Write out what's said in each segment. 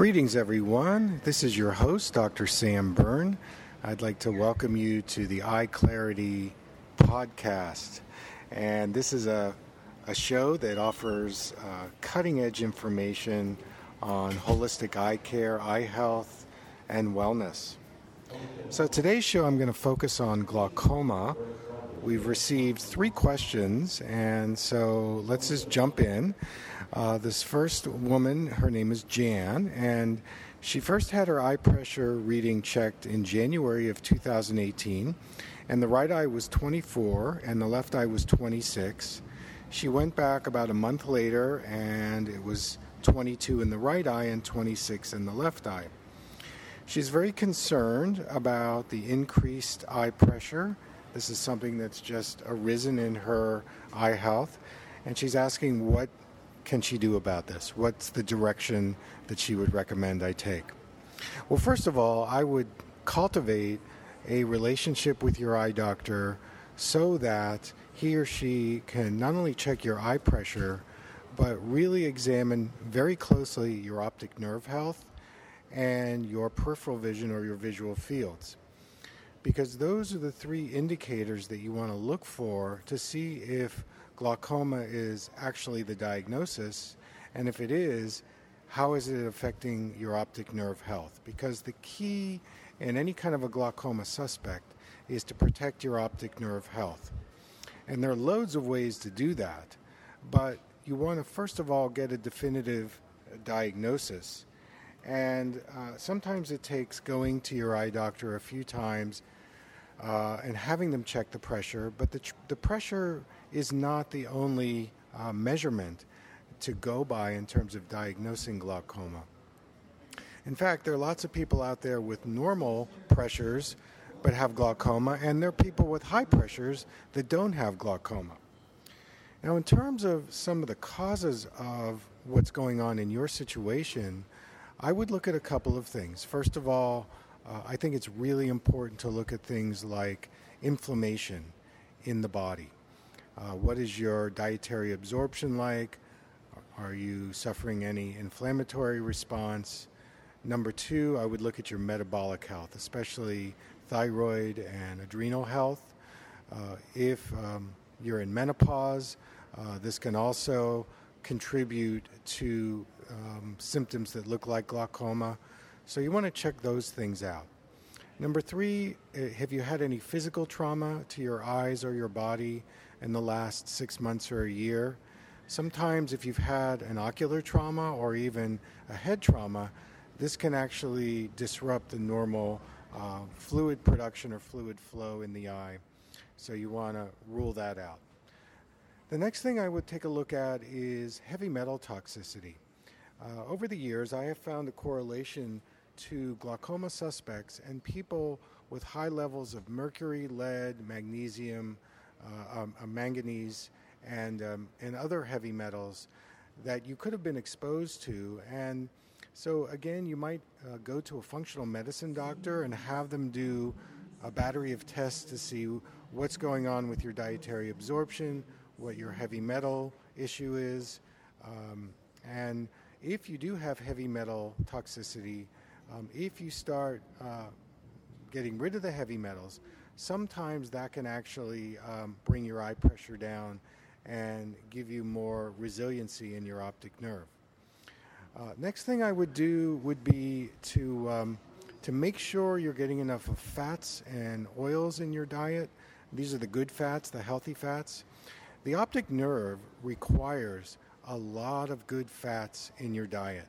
Greetings, everyone. This is your host, Dr. Sam Berne. I'd like to welcome you to the Eye Clarity podcast. And this is a, a show that offers uh, cutting edge information on holistic eye care, eye health, and wellness. So, today's show, I'm going to focus on glaucoma. We've received three questions, and so let's just jump in. Uh, this first woman, her name is Jan, and she first had her eye pressure reading checked in January of 2018, and the right eye was 24 and the left eye was 26. She went back about a month later, and it was 22 in the right eye and 26 in the left eye. She's very concerned about the increased eye pressure. This is something that's just arisen in her eye health, and she's asking what can she do about this? What's the direction that she would recommend I take? Well, first of all, I would cultivate a relationship with your eye doctor so that he or she can not only check your eye pressure, but really examine very closely your optic nerve health and your peripheral vision or your visual fields. Because those are the three indicators that you want to look for to see if glaucoma is actually the diagnosis, and if it is, how is it affecting your optic nerve health? Because the key in any kind of a glaucoma suspect is to protect your optic nerve health. And there are loads of ways to do that, but you want to first of all get a definitive diagnosis. And uh, sometimes it takes going to your eye doctor a few times uh, and having them check the pressure, but the, the pressure is not the only uh, measurement to go by in terms of diagnosing glaucoma. In fact, there are lots of people out there with normal pressures but have glaucoma, and there are people with high pressures that don't have glaucoma. Now, in terms of some of the causes of what's going on in your situation, I would look at a couple of things. First of all, uh, I think it's really important to look at things like inflammation in the body. Uh, what is your dietary absorption like? Are you suffering any inflammatory response? Number two, I would look at your metabolic health, especially thyroid and adrenal health. Uh, if um, you're in menopause, uh, this can also contribute to um, symptoms that look like glaucoma. So you want to check those things out. Number three, uh, have you had any physical trauma to your eyes or your body in the last six months or a year? Sometimes, if you've had an ocular trauma or even a head trauma, this can actually disrupt the normal uh, fluid production or fluid flow in the eye. So you want to rule that out. The next thing I would take a look at is heavy metal toxicity. Uh, over the years, I have found a correlation to glaucoma suspects and people with high levels of mercury, lead, magnesium, uh, um, uh, manganese, and, um, and other heavy metals that you could have been exposed to. And so, again, you might uh, go to a functional medicine doctor and have them do a battery of tests to see what's going on with your dietary absorption, what your heavy metal issue is, um, and if you do have heavy metal toxicity, um, if you start uh, getting rid of the heavy metals, sometimes that can actually um, bring your eye pressure down and give you more resiliency in your optic nerve. Uh, next thing I would do would be to um, to make sure you're getting enough of fats and oils in your diet. These are the good fats, the healthy fats. The optic nerve requires a lot of good fats in your diet.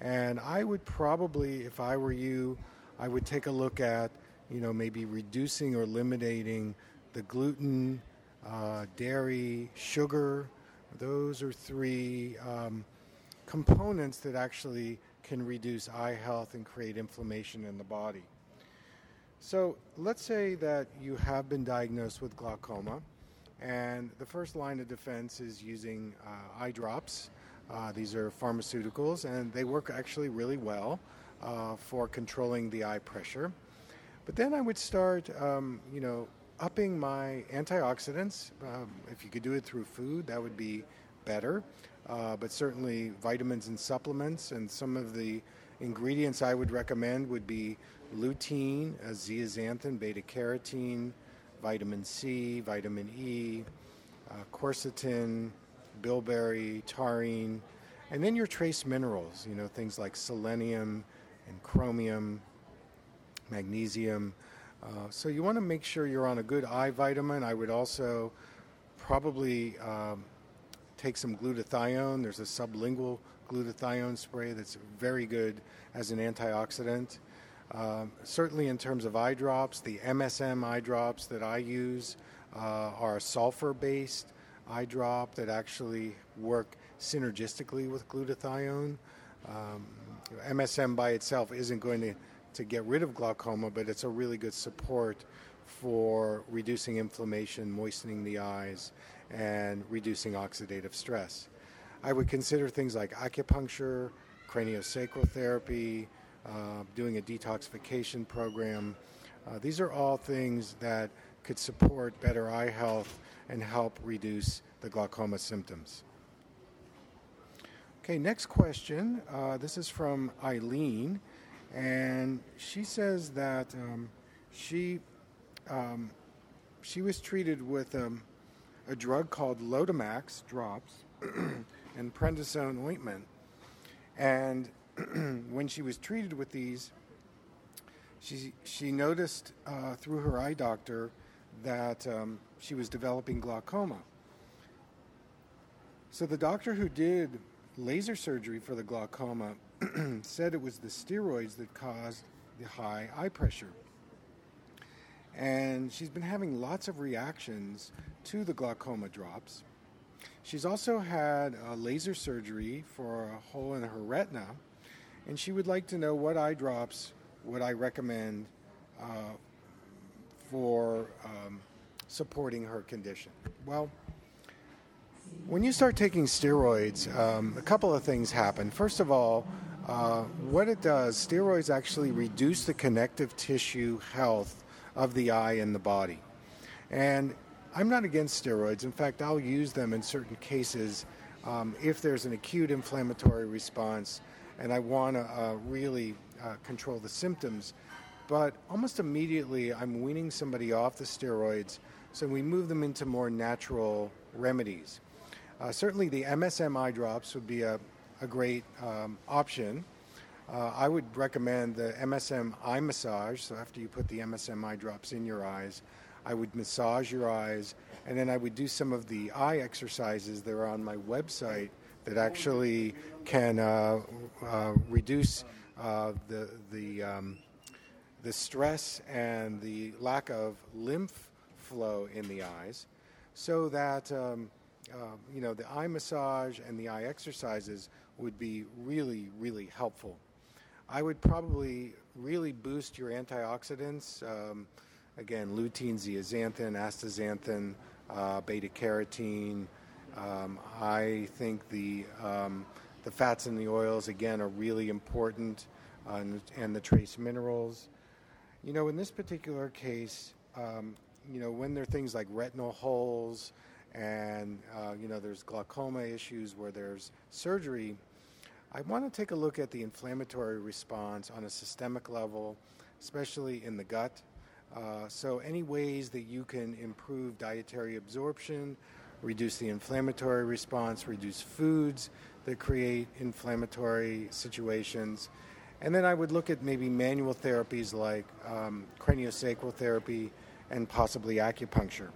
And I would probably, if I were you, I would take a look at, you know, maybe reducing or eliminating the gluten, uh, dairy, sugar. Those are three um, components that actually can reduce eye health and create inflammation in the body. So let's say that you have been diagnosed with glaucoma, and the first line of defense is using uh, eye drops uh, these are pharmaceuticals, and they work actually really well uh, for controlling the eye pressure. But then I would start, um, you know, upping my antioxidants. Um, if you could do it through food, that would be better. Uh, but certainly vitamins and supplements and some of the ingredients I would recommend would be lutein, zeaxanthin, beta carotene, vitamin C, vitamin E, uh, quercetin, bilberry, taurine, and then your trace minerals, you know, things like selenium and chromium, magnesium. Uh, so you want to make sure you're on a good eye vitamin. I would also probably um, take some glutathione. There's a sublingual glutathione spray that's very good as an antioxidant. Um, certainly, in terms of eye drops, the MSM eye drops that I use uh, are a sulfur based eye drop that actually work synergistically with glutathione. Um, MSM by itself isn't going to, to get rid of glaucoma, but it's a really good support for reducing inflammation, moistening the eyes, and reducing oxidative stress. I would consider things like acupuncture, craniosacral therapy, uh, doing a detoxification program. Uh, these are all things that could support better eye health and help reduce the glaucoma symptoms. Okay, next question. Uh, this is from Eileen, and she says that um, she um, she was treated with um, a drug called Lotemax drops and prednisone ointment, and when she was treated with these, she she noticed uh, through her eye doctor that um, she was developing glaucoma. So the doctor who did laser surgery for the glaucoma said it was the steroids that caused the high eye pressure. And she's been having lots of reactions to the glaucoma drops. She's also had laser surgery for a hole in her retina, and she would like to know what eye drops would I recommend uh, for um, supporting her condition. Well, when you start taking steroids, um, a couple of things happen. First of all, uh, what it does, steroids actually reduce the connective tissue health of the eye and the body. And I'm not against steroids. In fact, I'll use them in certain cases um, if there's an acute inflammatory response and I want to uh, really uh, control the symptoms. But almost immediately, I'm weaning somebody off the steroids, so we move them into more natural remedies. Uh, certainly, the MSM eye drops would be a, a great um, option. Uh, I would recommend the MSM eye massage. So, after you put the MSM eye drops in your eyes, I would massage your eyes, and then I would do some of the eye exercises that are on my website that actually can uh, uh, reduce uh, the the um, the stress and the lack of lymph flow in the eyes, so that um, uh, you know, the eye massage and the eye exercises would be really, really helpful. I would probably really boost your antioxidants. Um, again, lutein, zeaxanthin, astaxanthin, uh, beta carotene. Um, I think the um, the fats and the oils again are really important, uh, and, and, the trace minerals. You know, in this particular case, um, you know, when there are things like retinal holes and uh, you know there's glaucoma issues where there's surgery i want to take a look at the inflammatory response on a systemic level especially in the gut uh, so any ways that you can improve dietary absorption reduce the inflammatory response reduce foods that create inflammatory situations and then i would look at maybe manual therapies like um, craniosacral therapy and possibly acupuncture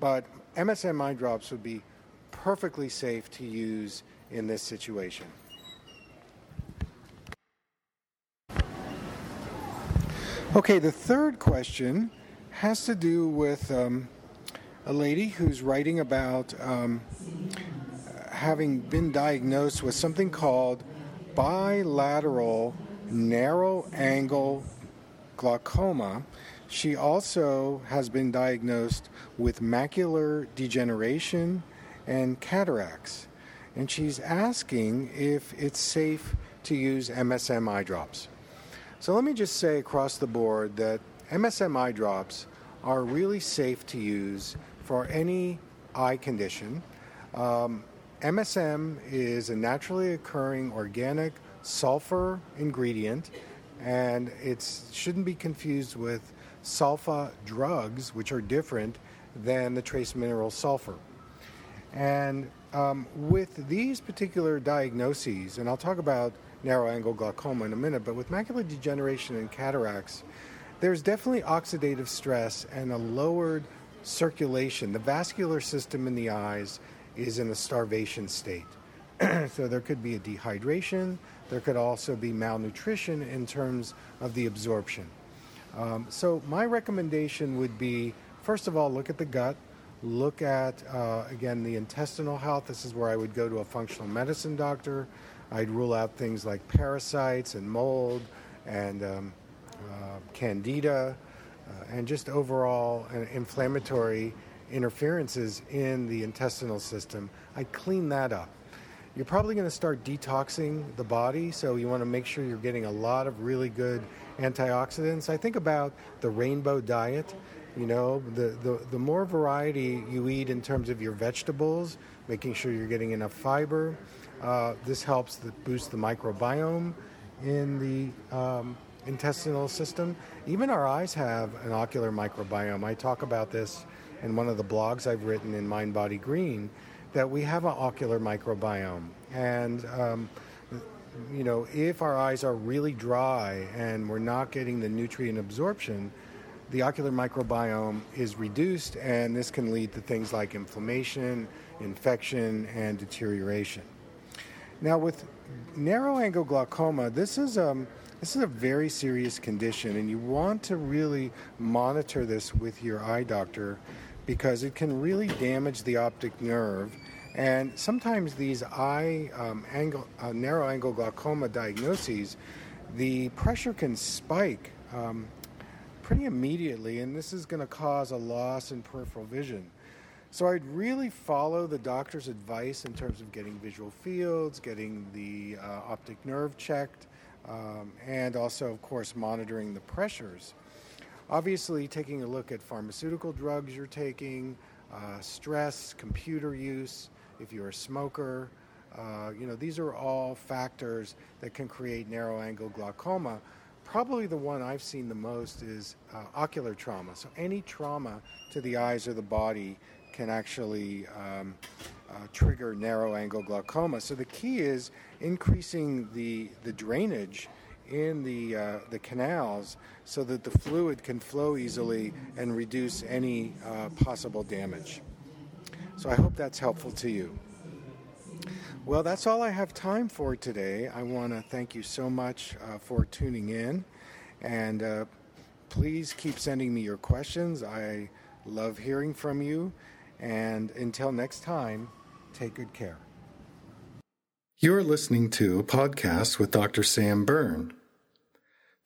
but MSM eye drops would be perfectly safe to use in this situation. Okay, the third question has to do with um, a lady who's writing about um, having been diagnosed with something called bilateral narrow angle glaucoma she also has been diagnosed with macular degeneration and cataracts. And she's asking if it's safe to use MSM eye drops. So let me just say across the board that MSM eye drops are really safe to use for any eye condition. Um, MSM is a naturally occurring organic sulfur ingredient, and it shouldn't be confused with sulfa drugs, which are different than the trace mineral sulfur. And um, with these particular diagnoses, and I'll talk about narrow angle glaucoma in a minute, but with macular degeneration and cataracts, there's definitely oxidative stress and a lowered circulation. The vascular system in the eyes is in a starvation state. so there could be a dehydration, there could also be malnutrition in terms of the absorption. Um, so my recommendation would be first of all, look at the gut, look at, uh, again, the intestinal health. This is where I would go to a functional medicine doctor. I'd rule out things like parasites and mold and um, uh, candida and just overall uh, inflammatory interferences in the intestinal system. I clean that up. You're probably going to start detoxing the body, so you want to make sure you're getting a lot of really good antioxidants. I think about the rainbow diet. You know, the, the, the more variety you eat in terms of your vegetables, making sure you're getting enough fiber. Uh, this helps the, boost the microbiome in the um, intestinal system. Even our eyes have an ocular microbiome. I talk about this in one of the blogs I've written in Mind Body Green that we have an ocular microbiome. And, um, you know, if our eyes are really dry and we're not getting the nutrient absorption, the ocular microbiome is reduced, and this can lead to things like inflammation, infection, and deterioration. Now, with narrow angle glaucoma, this is um, this is a very serious condition, and you want to really monitor this with your eye doctor because it can really damage the optic nerve. And sometimes these eye um, angle, uh, narrow angle glaucoma diagnoses, the pressure can spike um, pretty immediately, and this is going to cause a loss in peripheral vision. So I'd really follow the doctor's advice in terms of getting visual fields, getting the uh, optic nerve checked, um, and also, of course, monitoring the pressures. Obviously, taking a look at pharmaceutical drugs you're taking, uh, stress, computer use, if you're a smoker. Uh, you know, these are all factors that can create narrow angle glaucoma. Probably the one I've seen the most is uh, ocular trauma. So, any trauma to the eyes or the body can actually um, uh, trigger narrow angle glaucoma. So, the key is increasing the, the drainage in the, uh, the canals so that the fluid can flow easily and reduce any uh, possible damage. So I hope that's helpful to you. Well, that's all I have time for today. I want to thank you so much uh, for tuning in. And uh, please keep sending me your questions. I love hearing from you. And until next time, take good care. You're listening to a podcast with Dr. Sam Berne.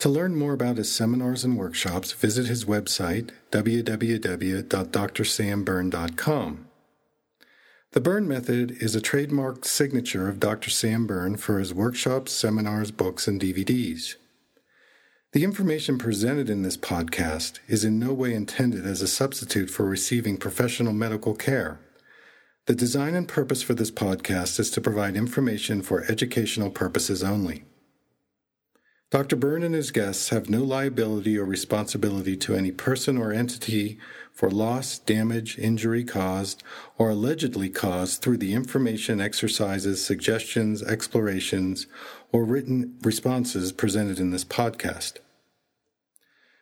To learn more about his seminars and workshops, visit his website, www.drsamberne.com. The Berne Method is a trademarked signature of Dr. Sam Berne for his workshops, seminars, books, and DVDs. The information presented in this podcast is in no way intended as a substitute for receiving professional medical care. The design and purpose for this podcast is to provide information for educational purposes only. Dr. Berne and his guests have no liability or responsibility to any person or entity for loss, damage, injury caused, or allegedly caused through the information, exercises, suggestions, explorations, or written responses presented in this podcast.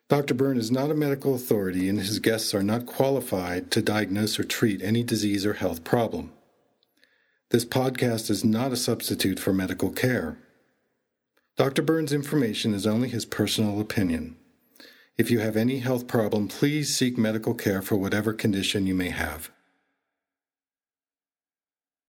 Dr. Berne is not a medical authority, and his guests are not qualified to diagnose or treat any disease or health problem. This podcast is not a substitute for medical care. Dr. Berne's information is only his personal opinion. If you have any health problem, please seek medical care for whatever condition you may have.